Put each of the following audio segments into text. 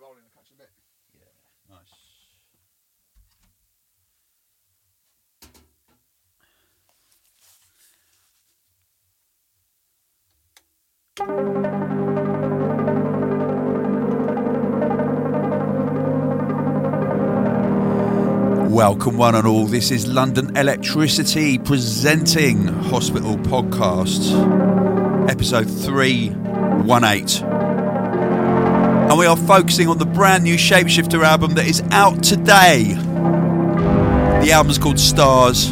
rolling a catch a bit. Yeah, nice. Welcome, one and all. This is London Elektricity presenting Hospital Podcast, episode 318. And we are focusing on the brand new Shapeshifter album that is out today. The album's called Stars.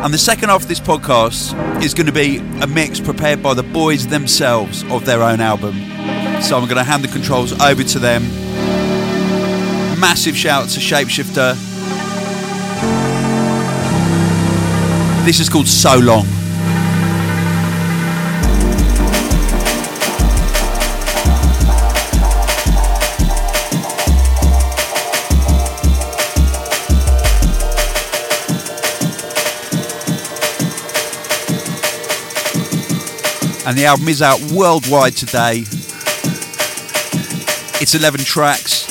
And the second half of this podcast is going to be a mix prepared by the boys themselves of their own album. So I'm going to hand the controls over to them massive shout to Shapeshifter. This is called So Long. And the album is out worldwide today. It's 11 tracks.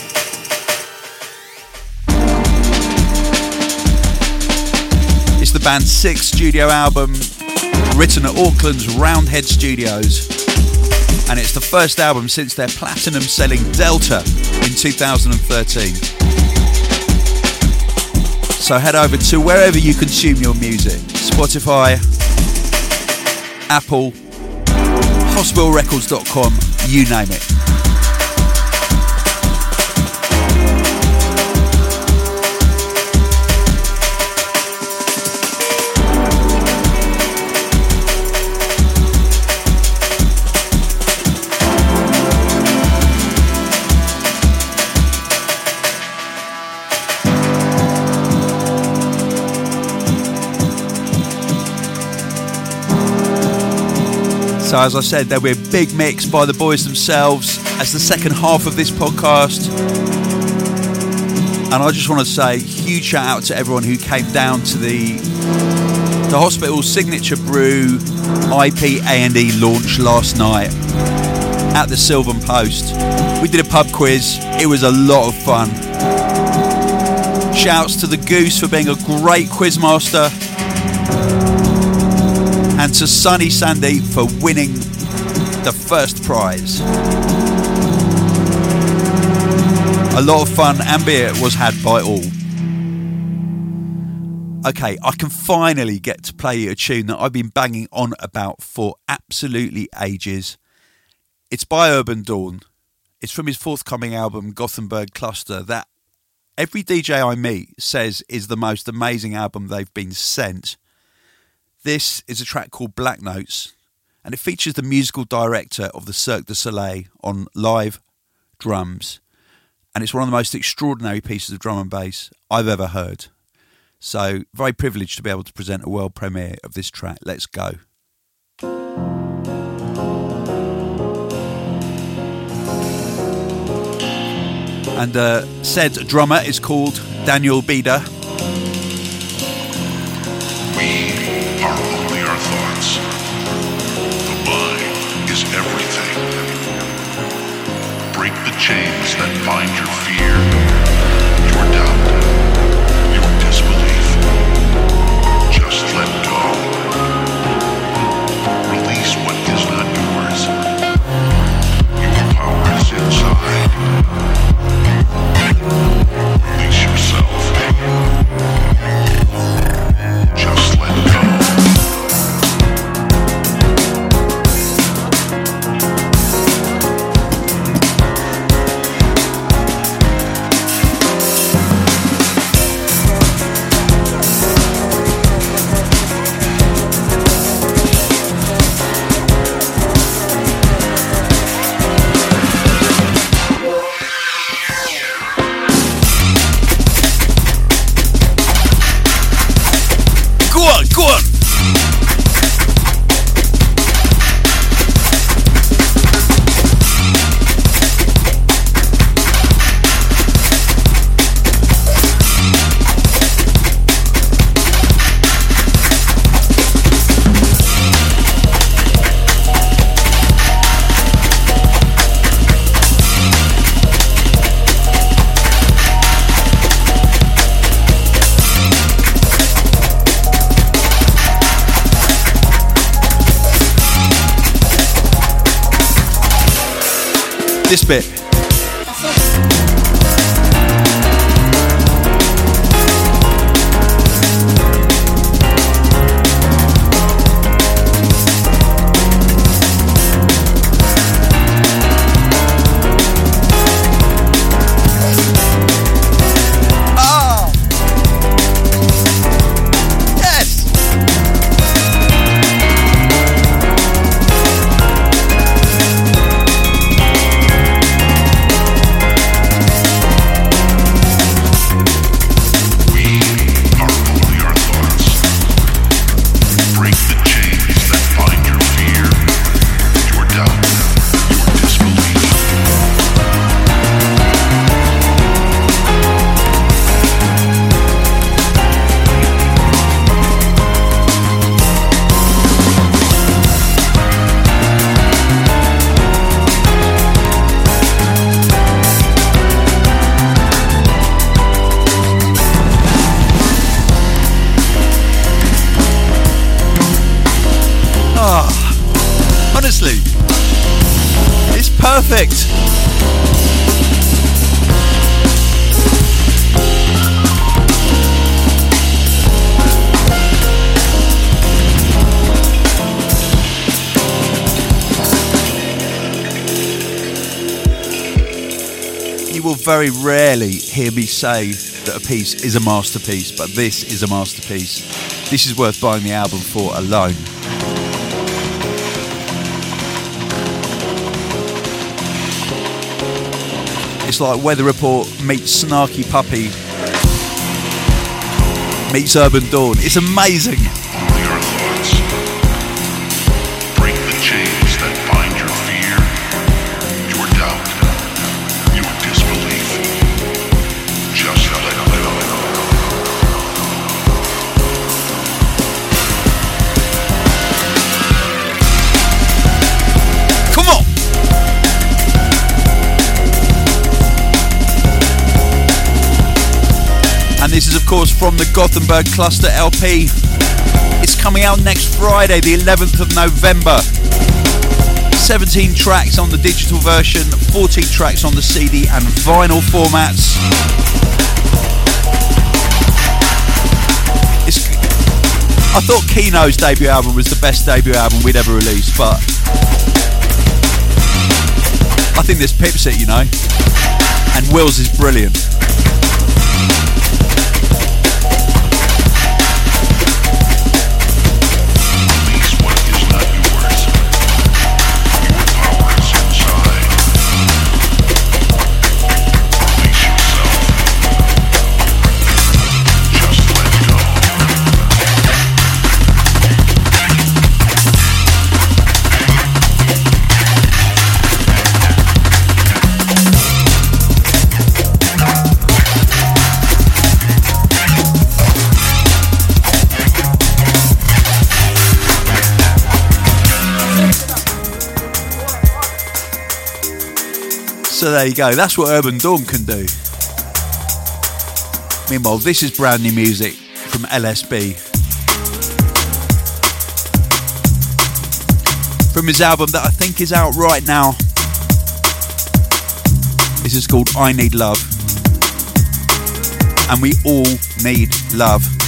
It's the band's sixth studio album, written at Auckland's Roundhead Studios. And it's the first album since their platinum selling Delta in 2013. So head over to wherever you consume your music Spotify, Apple, hospitalrecords.com, you name it. So, as I said, there'll be a big mix by the boys themselves as the second half of this podcast. And I just want to say huge shout out to everyone who came down to the the hospital signature brew IP A&E launch last night at the Sylvan Post. We did a pub quiz. It was a lot of fun. Shouts to the Goose for being a great quizmaster and to Sunny Sandy for winning the first prize. A lot of fun and beer was had by all. Okay, I can finally get to play you a tune that I've been banging on about for absolutely ages. It's by Urbandawn. It's from his forthcoming album, Gothenburg Cluster, that every DJ I meet says is the most amazing album they've been sent. This is a track called Black Notes, and it features the musical director of the Cirque du Soleil on live drums. And it's one of the most extraordinary pieces of drum and bass I've ever heard. So, very privileged to be able to present a world premiere of this track. Let's go. And uh, said drummer is called Daniel Beda. Chains that bind your fear, This bit. Ah, honestly, it's perfect. You will very rarely hear me say that a piece is a masterpiece, but this is a masterpiece. This is worth buying the album for alone. Like Weather Report meets Snarky Puppy meets Urbandawn. It's amazing. Course, from the Gothenburg Cluster LP. It's coming out next Friday, the 11th of November. 17 tracks on the digital version, 14 tracks on the CD and vinyl formats. It's, I thought Keeno's debut album was the best debut album we'd ever released, but I think this pips it, you know. And Will's is brilliant. So there you go. That's what Urbandawn can do. Meanwhile, this is brand new music from LSB. From his album that I think is out right now. This is called I Need Love. And we all need love.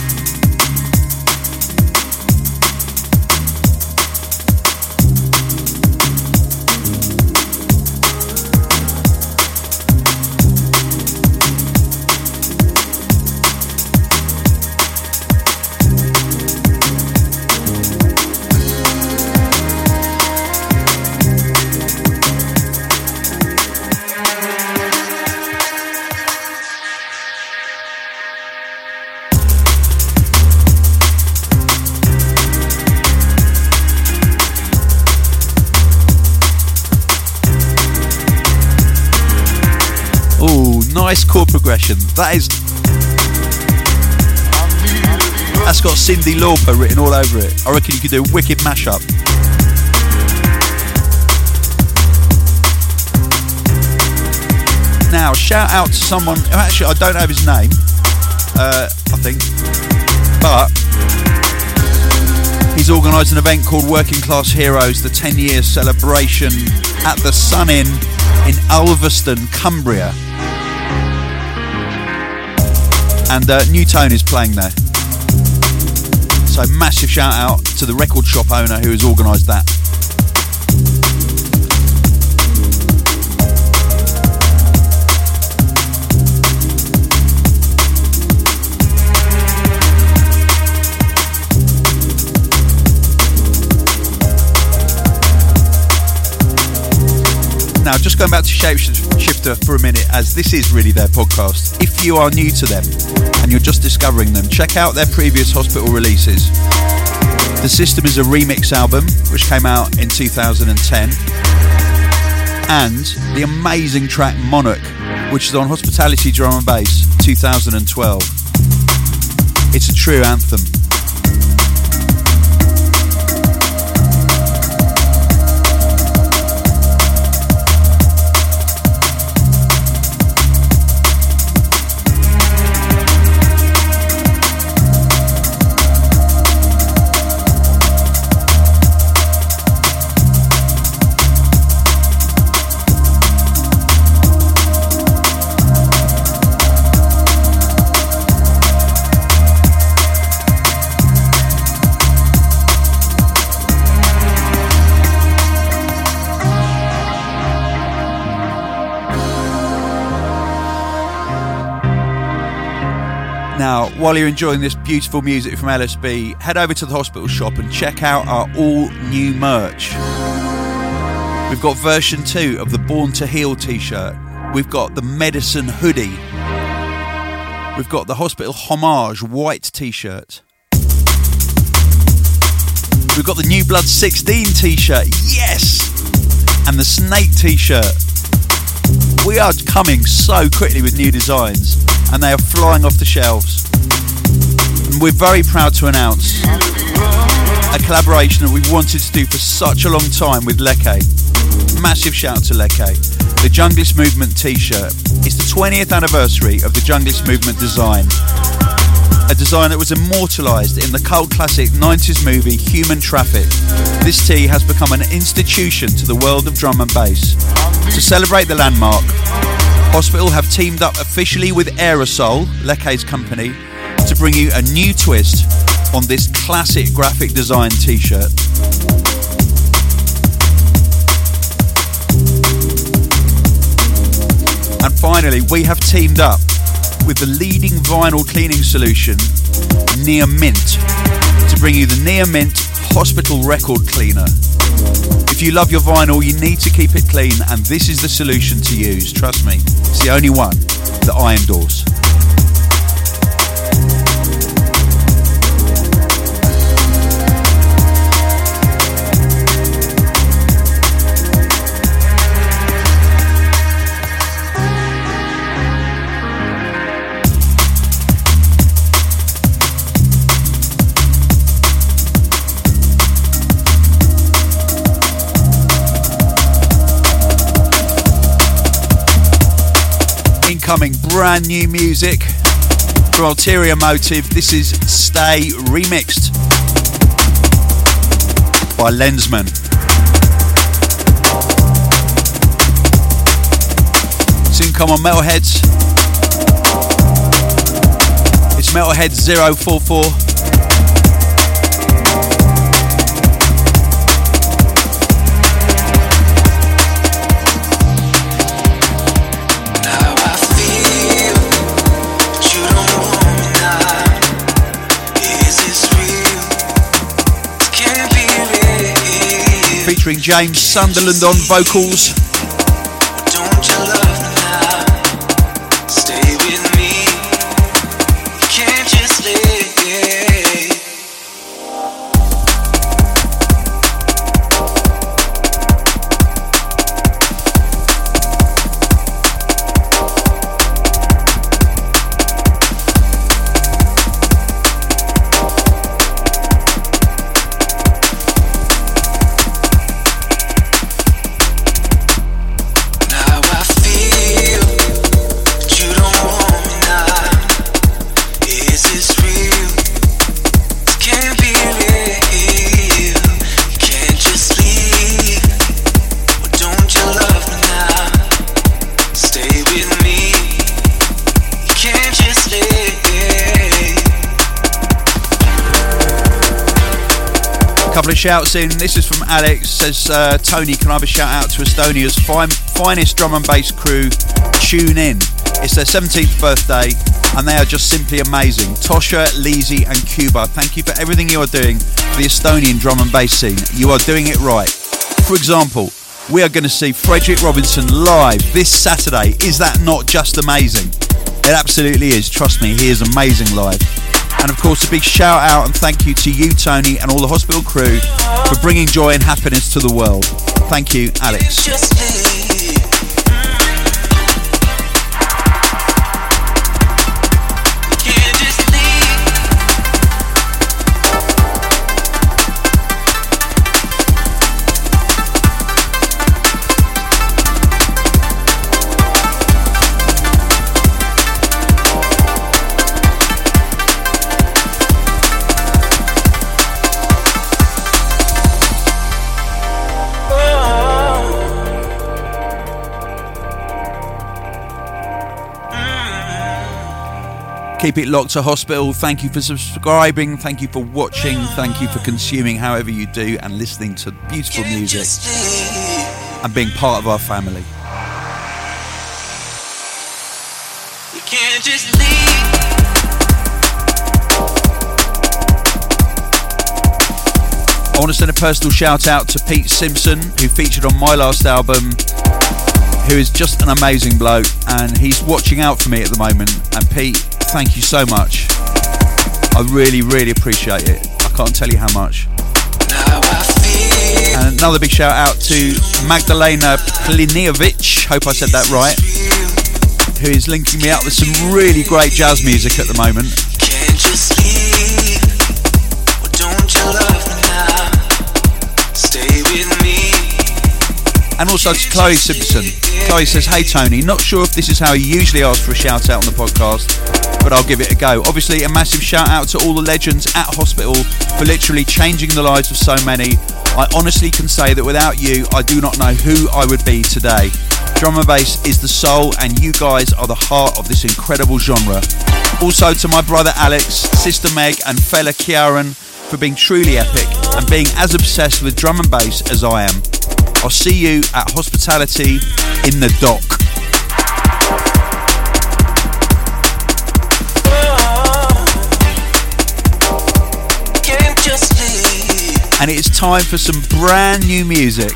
That is. That's got Cyndi Lauper written all over it. I reckon you could do a wicked mashup. Now, shout out to someone. Actually, I don't have his name. Uh, I think, but he's organised an event called Working Class Heroes, the 10-year celebration at the Sun Inn in Ulverston, Cumbria. And uh, Nu:Tone is playing there. So massive shout out to the record shop owner who has organised that. Now, just going back to Shapeshifter for a minute, as this is really their podcast. If you are new to them and you're just discovering them, check out their previous hospital releases. The System is a remix album which came out in 2010, and the amazing track Monarch, which is on Hospitality Drum and Bass 2012. It's a true anthem. While you're enjoying this beautiful music from LSB, head over to the hospital shop and check out our all new merch. We've got version 2 of the Born to Heal t shirt. We've got the Medicine hoodie. We've got the Hospital Homage white t shirt. We've got the New Blood 16 t shirt. Yes! And the Snake t shirt. We are coming so quickly with new designs and they are flying off the shelves. And we're very proud to announce a collaboration that we've wanted to do for such a long time with Leke. Massive shout out to Leke. The Junglist Movement t-shirt It's the 20th anniversary of the Junglist Movement design. A design that was immortalised in the cult classic 90s movie Human Traffic. This tee has become an institution to the world of drum and bass. To celebrate the landmark, Hospital have teamed up officially with Aerosol, Leke's company, to bring you a new twist on this classic graphic design t shirt. And finally, we have teamed up with the leading vinyl cleaning solution, Near Mint, to bring you the Near Mint Hospital Record Cleaner. If you love your vinyl, you need to keep it clean, and this is the solution to use. Trust me, it's the only one that I endorse. Incoming brand new music from Ulterior Motive. This is Stay Remixed by Lensman. Soon come on Metalheadz. It's Metalhead 044. James Sunderland on vocals. Couple of shouts in. This is from Alex. Says uh, Tony, can I have a shout out to Estonia's fine, finest drum and bass crew? Tune in. It's their 17th birthday, and they are just simply amazing. Tosha, Lizzie, and Cuba. Thank you for everything you are doing for the Estonian drum and bass scene. You are doing it right. For example, we are going to see Frederic Robinson live this Saturday. Is that not just amazing? It absolutely is. Trust me, he is amazing live. And of course, a big shout out and thank you to you, Tony, and all the hospital crew for bringing joy and happiness to the world. Thank you, Alex. Keep it locked to hospital. Thank you for subscribing. Thank you for watching. Thank you for consuming however you do and listening to beautiful music and being part of our family. You can't just leave. I want to send a personal shout out to Pete Simpson, who featured on my last album, who is just an amazing bloke, and he's watching out for me at the moment. And Pete, thank you so much. I really, really appreciate it. I can't tell you how much. And another big shout out to Magdalena Pliniovic, hope I said that right, who is linking me up with some really great jazz music at the moment. And also to Chloe Simpson. Chloe says, Hey Tony, not sure if this is how you usually ask for a shout out on the podcast, but I'll give it a go. Obviously, a massive shout out to all the legends at hospital for literally changing the lives of so many. I honestly can say that without you, I do not know who I would be today. Drum and bass is the soul, and you guys are the heart of this incredible genre. Also to my brother Alex, sister Meg, and fella Kieran for being truly epic and being as obsessed with drum and bass as I am. I'll see you at hospitality in the dock. and it is time for some brand new music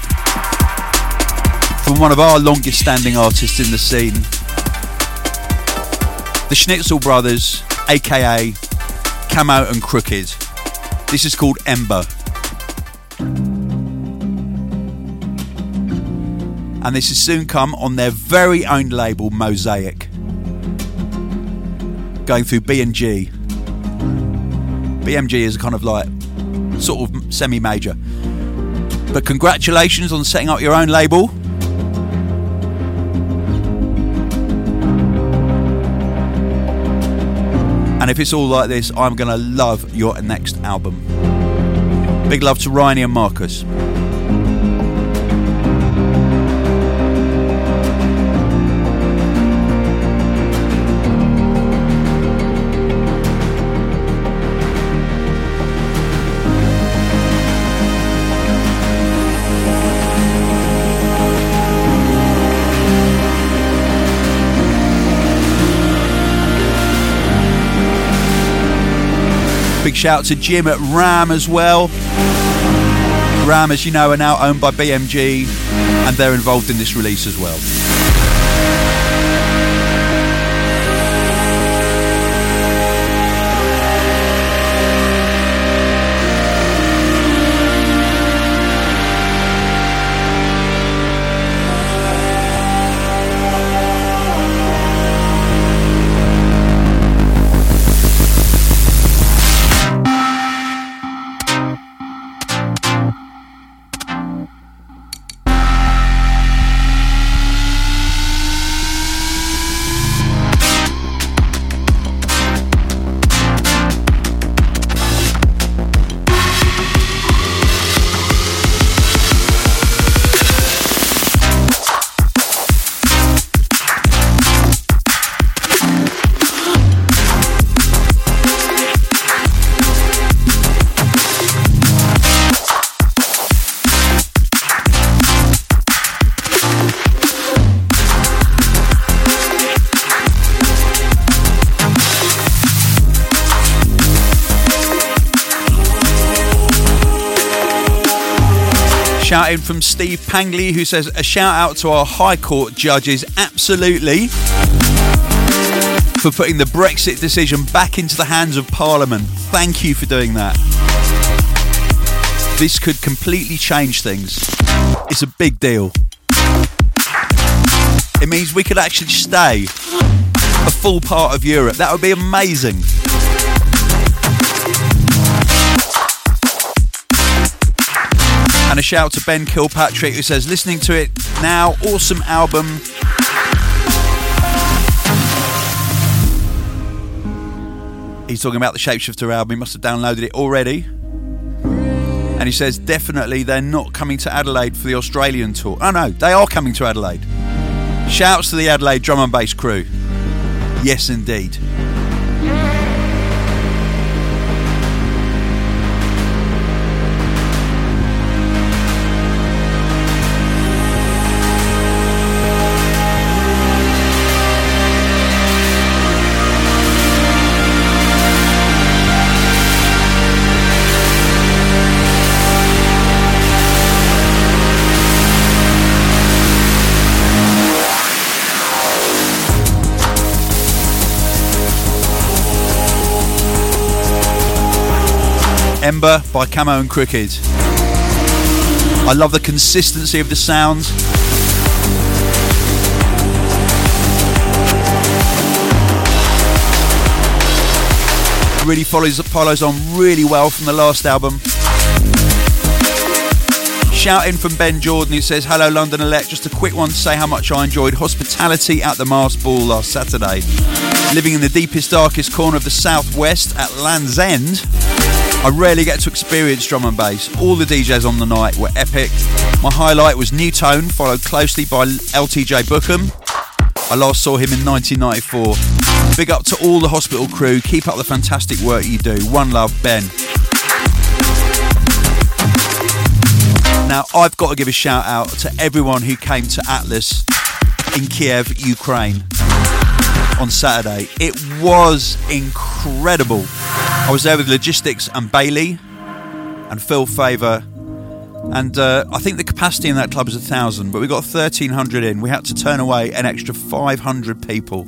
from one of our longest standing artists in the scene, the Schnitzel Brothers, aka Camo and Krooked. This is called Ember. And this is soon come on their very own label, Mosaik. Going through B&G. BMG is a kind of like sort of semi major. But congratulations on setting up your own label. And if it's all like this, I'm going to love your next album. Big love to Ryan and Marcus. Big shout out to Jim at RAM as well. RAM, as you know, are now owned by BMG and they're involved in this release as well. Shout in from Steve Pangley who says a shout out to our High Court judges, absolutely, for putting the Brexit decision back into the hands of Parliament. Thank you for doing that. This could completely change things. It's a big deal. It means we could actually stay a full part of Europe. That would be amazing. And a shout to Ben Kilpatrick who says, listening to it now, awesome album. He's talking about the Shapeshifter album. He must have downloaded it already. And he says, definitely they're not coming to Adelaide for the Australian tour. Oh no, they are coming to Adelaide. Shouts to the Adelaide drum and bass crew. Yes, indeed. Ember by Camo and Krooked. I love the consistency of the sounds. Really follows follows on really well from the last album. Shout in from Ben Jordan who says, Hello London Elect, just a quick one to say how much I enjoyed hospitality at the Mars Ball last Saturday. Living in the deepest, darkest corner of the southwest at Land's End, I rarely get to experience drum and bass. All the DJs on the night were epic. My highlight was Nu:Tone, followed closely by LTJ Bukem. I last saw him in 1994. Big up to all the hospital crew. Keep up the fantastic work you do. One love, Ben. Now, I've got to give a shout out to everyone who came to Atlas in Kiev, Ukraine on Saturday. It was incredible. I was there with Logistics and Bailey and Phil Favor. And uh, I think the capacity in that club is a thousand, but we got 1,300 in. We had to turn away an extra 500 people.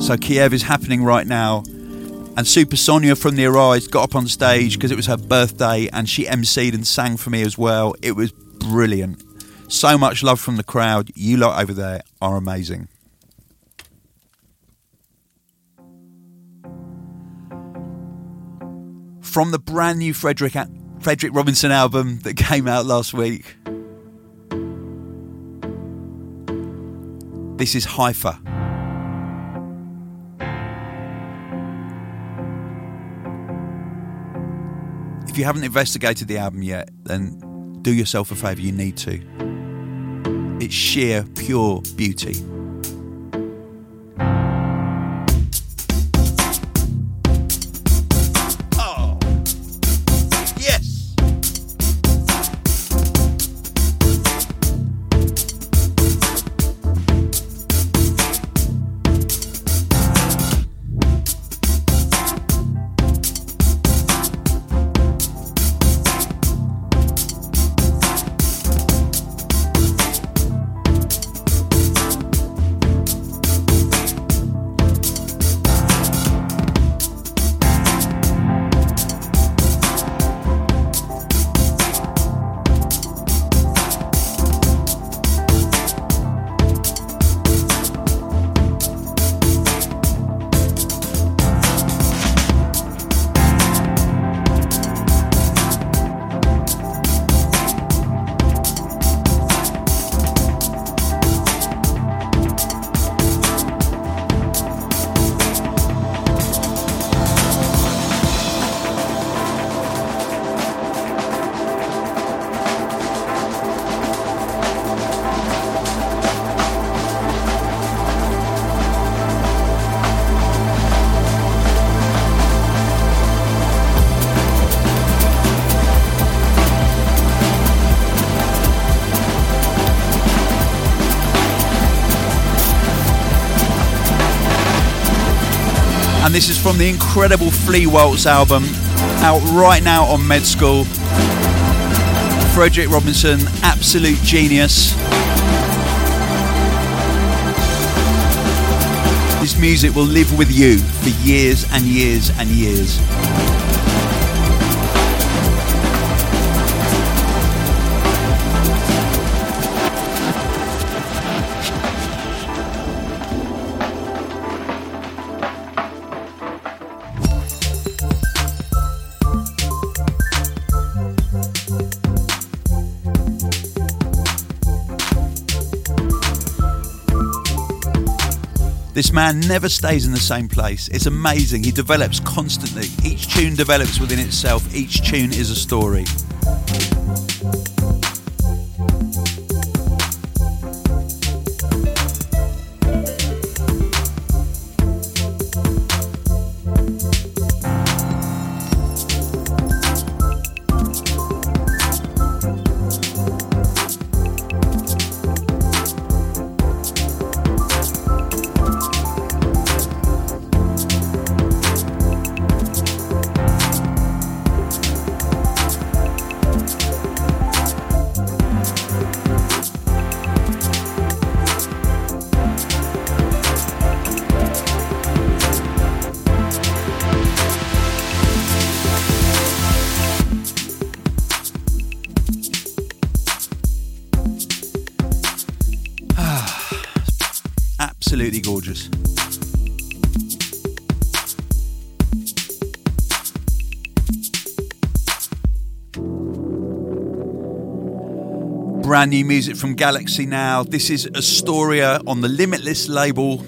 So Kiev is happening right now. And Super Sonia from the Arise got up on stage because it was her birthday and she emceed and sang for me as well. It was brilliant. So much love from the crowd. You lot over there are amazing. From the brand new Frederic Frederic Robinson album that came out last week. This is Haifa. If you haven't investigated the album yet, then do yourself a favour, you need to. It's sheer, pure beauty. This is from the incredible Flea Waltz album, out right now on Med School. Frederic Robinson, absolute genius. This music will live with you for years and years and years. This man never stays in the same place. It's amazing. He develops constantly. Each tune develops within itself, each tune is a story. Absolutely gorgeous. Brand new music from Galaxy now. This is Astoria on the Limitless label.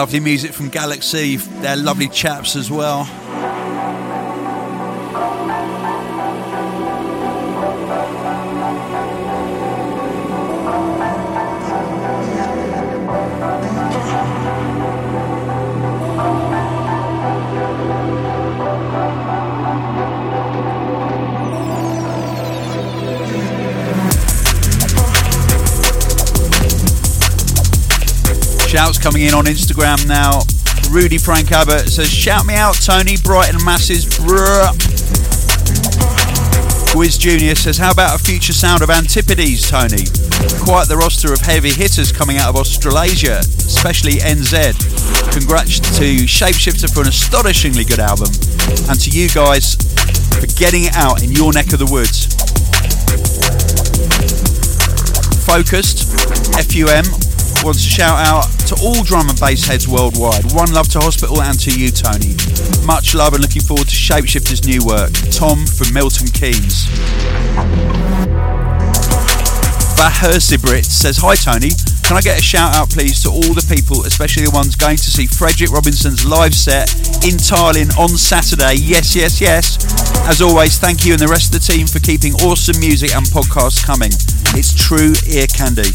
Lovely music from Galaxy. They're lovely chaps as well. Coming in on Instagram now. Rudy Frank Abbott says, Shout me out, Tony. Brighton Masses. Bruh. Wiz Junior says, How about a future sound of Antipodes, Tony? Quite the roster of heavy hitters coming out of Australasia, especially NZ. Congrats to Shapeshifter for an astonishingly good album, and to you guys for getting it out in your neck of the woods. Focused, FUM, wants to shout out to all drum and bass heads worldwide. One love to Hospital and to you, Tony. Much love and looking forward to Shapeshifter's new work. Tom from Milton Keynes. Bahersibrit says, Hi Tony, can I get a shout out please to all the people, especially the ones going to see Frederic Robinson's live set in Tallinn on Saturday? Yes, yes, yes. As always, thank you and the rest of the team for keeping awesome music and podcasts coming. It's true ear candy.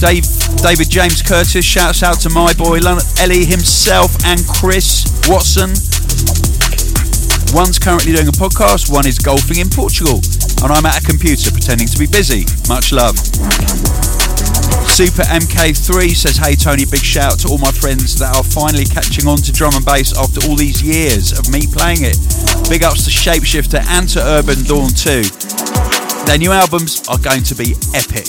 Dave, David James Curtis shouts out to my boy Ellie himself and Chris Watson. One's currently doing a podcast, one is golfing in Portugal, and I'm at a computer pretending to be busy. Much love. Super MK3 says, Hey Tony, big shout to all my friends that are finally catching on to drum and bass after all these years of me playing it. Big ups to Shapeshifter and to Urbandawn too. Their new albums are going to be epic.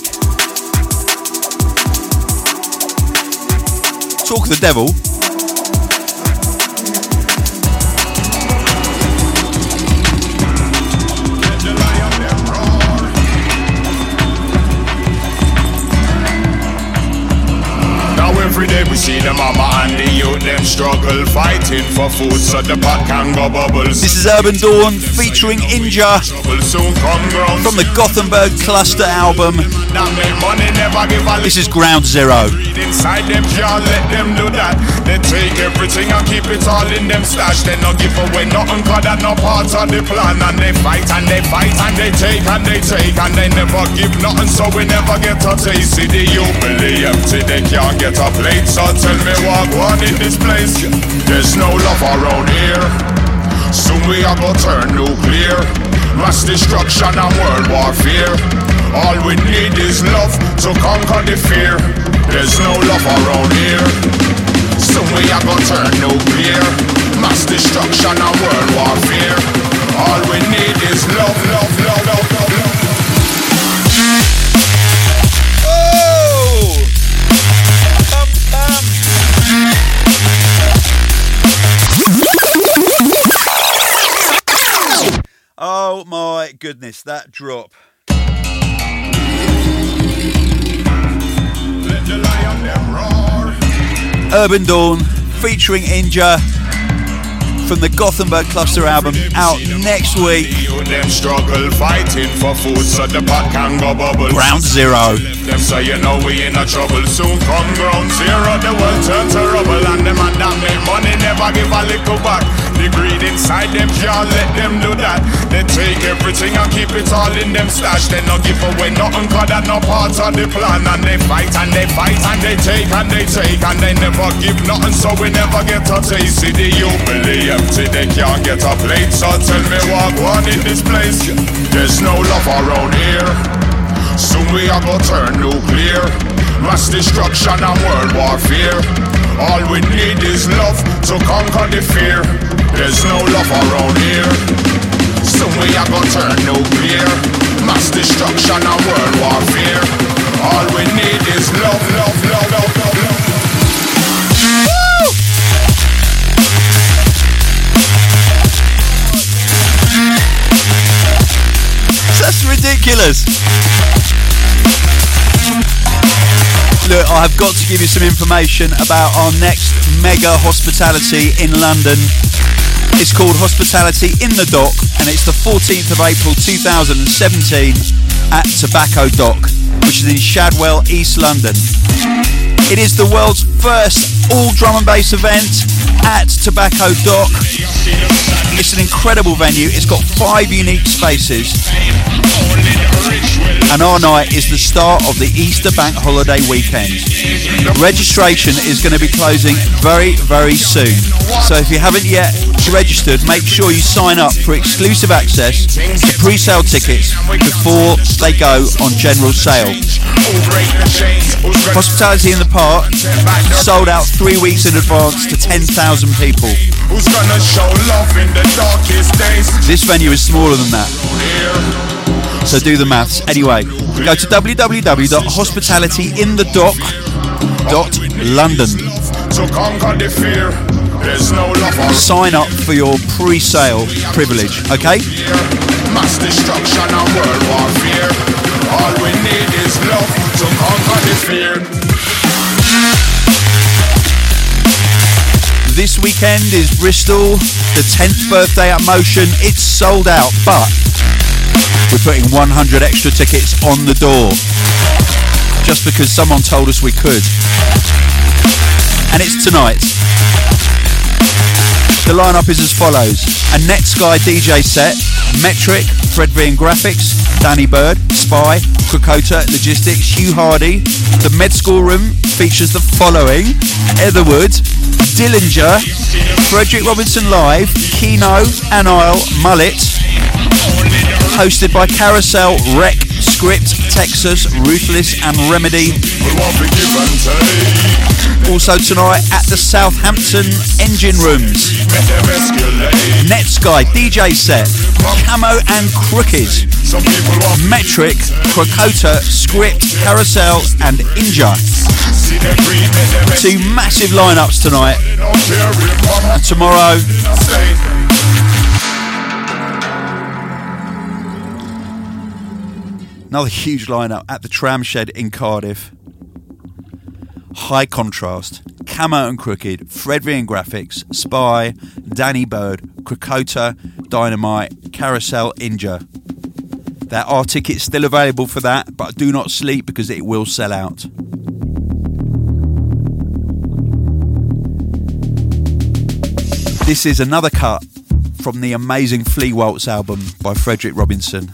Talk of the Devil. We see the mama and the youth them struggle fighting for food so the pot can go bubbles. This is Urbandawn featuring Inja from the Gothenburg Cluster album. This is Ground Zero. Inside them can't let them do that. They take everything and keep it all in them stash. They not give away nothing cause that no part of the plan. And they fight and they fight and they take and they take and they never give nothing so we never get a taste. See the youth believe empty, they can't get a plate. So tell me what one in this place. There's no love around here. Soon we are gonna turn nuclear. Mass destruction and world warfare. All we need is love to conquer the fear. There's no love around here. Soon we are gonna turn nuclear. Mass destruction and world warfare. All we need is love, love, love, love, goodness, that drop. Let the lion them roar. Urbandawn featuring Inja from the Gothenburg Cluster album out next week. Struggle fighting for food so the pot can go bubble. Ground Zero. Them say you know we in a trouble soon come ground zero the world turn to rubble and them and that make money never give a little back. The greed inside them can't let them do that. They take everything and keep it all in them stash. They not give away nothing cause that no part of the plan. And they fight and they fight and they take and they take and they never give nothing so we never get a taste. See the believe empty they can't get a plate. So tell me what one in this place. There's no love around here. Soon we are gonna turn nuclear. Mass destruction and world warfare. All we need is love to conquer the fear. There's no love around here. Soon we are gonna turn nuclear. Mass destruction and world warfare. All we need is love, love, love, love, love, love. That's ridiculous. Look, I've got to give you some information about our next mega hospitality in London. It's called Hospitality in the Dock and it's the 14th of April 2017 at Tobacco Dock, which is in Shadwell, East London. It is the world's first all drum and bass event at Tobacco Dock. It's an incredible venue. It's got five unique spaces. And our night is the start of the Easter bank holiday weekend. Registration is going to be closing very, very soon. So if you haven't yet registered, make sure you sign up for exclusive access to pre-sale tickets before they go on general sale. Who break the chains? Hospitality in the Park sold out three weeks in advance to 10,000 people. Who's gonna show love in the darkest days? This venue is smaller than that. So do the maths. Anyway, go to www.hospitalityinthedock.london. Sign up for your pre-sale privilege, okay? Mass destruction and world. All we need is love to conquer the fear. This weekend is Bristol, the 10th birthday at Motion. It's sold out, but we're putting 100 extra tickets on the door just because someone told us we could. And it's tonight. The lineup is as follows: a Netsky DJ set, Metrik, Fred V and Grafix, Danny Byrd, Spy, Krakota, Logistics, Hugh Hardy. The Med School Room features the following: Etherwood, Dillinger, Frederic Robinson Live, Keeno, Anile, Mullet, hosted by Carousel, Rec, Script, Texas, Ruthless, and Remedy. And. Also tonight at the Southampton Engine Rooms. Netsky DJ set, Camo and Krooked, Metrik, Krakota, Script, Carousel, and Inja. Two massive lineups tonight. mama Tomorrow, another huge lineup at the Tram Shed in Cardiff. High contrast. Camo and Krooked, Fred V and Grafix, Spy, Danny Byrd, Krakota, Dynamite, Carousel, Inja. There are tickets still available for that, but do not sleep because it will sell out. This is another cut from the amazing Flea Waltz album by Frederic Robinson.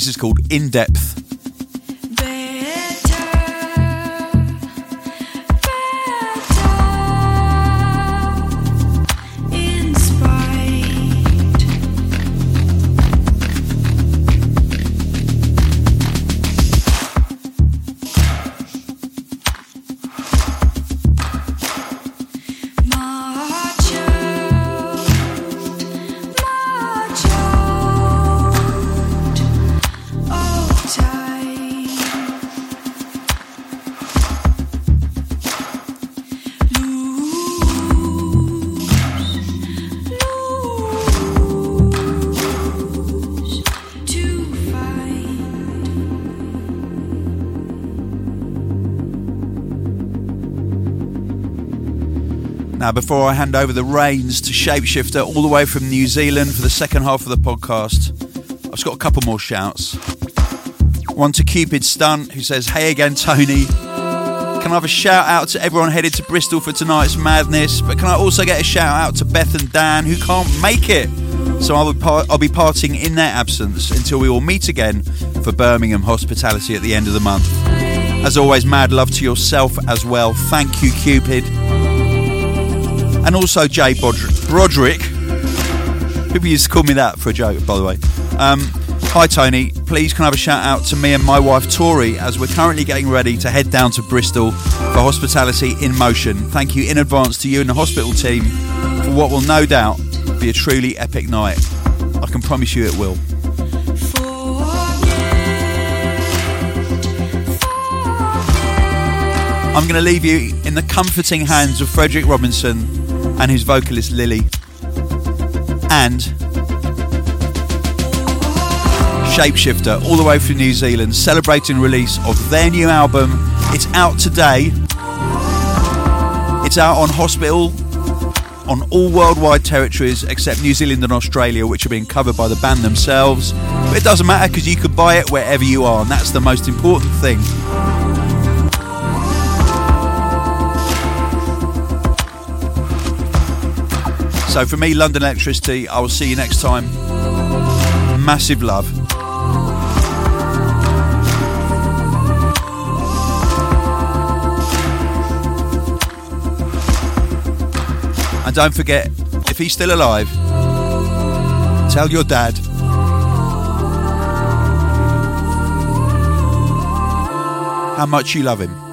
This is called In Depth. Now, before I hand over the reins to Shapeshifter all the way from New Zealand for the second half of the podcast, I've just got a couple more shouts. One to Cupid Stunt, who says, Hey again, Tony. Can I have a shout out to everyone headed to Bristol for tonight's madness? But can I also get a shout out to Beth and Dan, who can't make it? So I'll be, par- I'll be parting in their absence until we all meet again for Birmingham hospitality at the end of the month. As always, mad love to yourself as well. Thank you, Cupid. And also Jay Broderick. People used to call me that for a joke, by the way. Um, hi, Tony. Please can I have a shout out to me and my wife, Tori, as we're currently getting ready to head down to Bristol for Hospitality in Motion. Thank you in advance to you and the hospital team for what will no doubt be a truly epic night. I can promise you it will. I'm going to leave you in the comforting hands of Frederic Robinson and his vocalist Lily. And Shapeshifter, all the way from New Zealand, celebrating release of their new album. It's out today. It's out on Hospital on all worldwide territories except New Zealand and Australia, which are being covered by the band themselves. But it doesn't matter because you can buy it wherever you are, and that's the most important thing. So for me, London Elektricity, I will see you next time. Massive love. And don't forget, if he's still alive, tell your dad. How much you love him.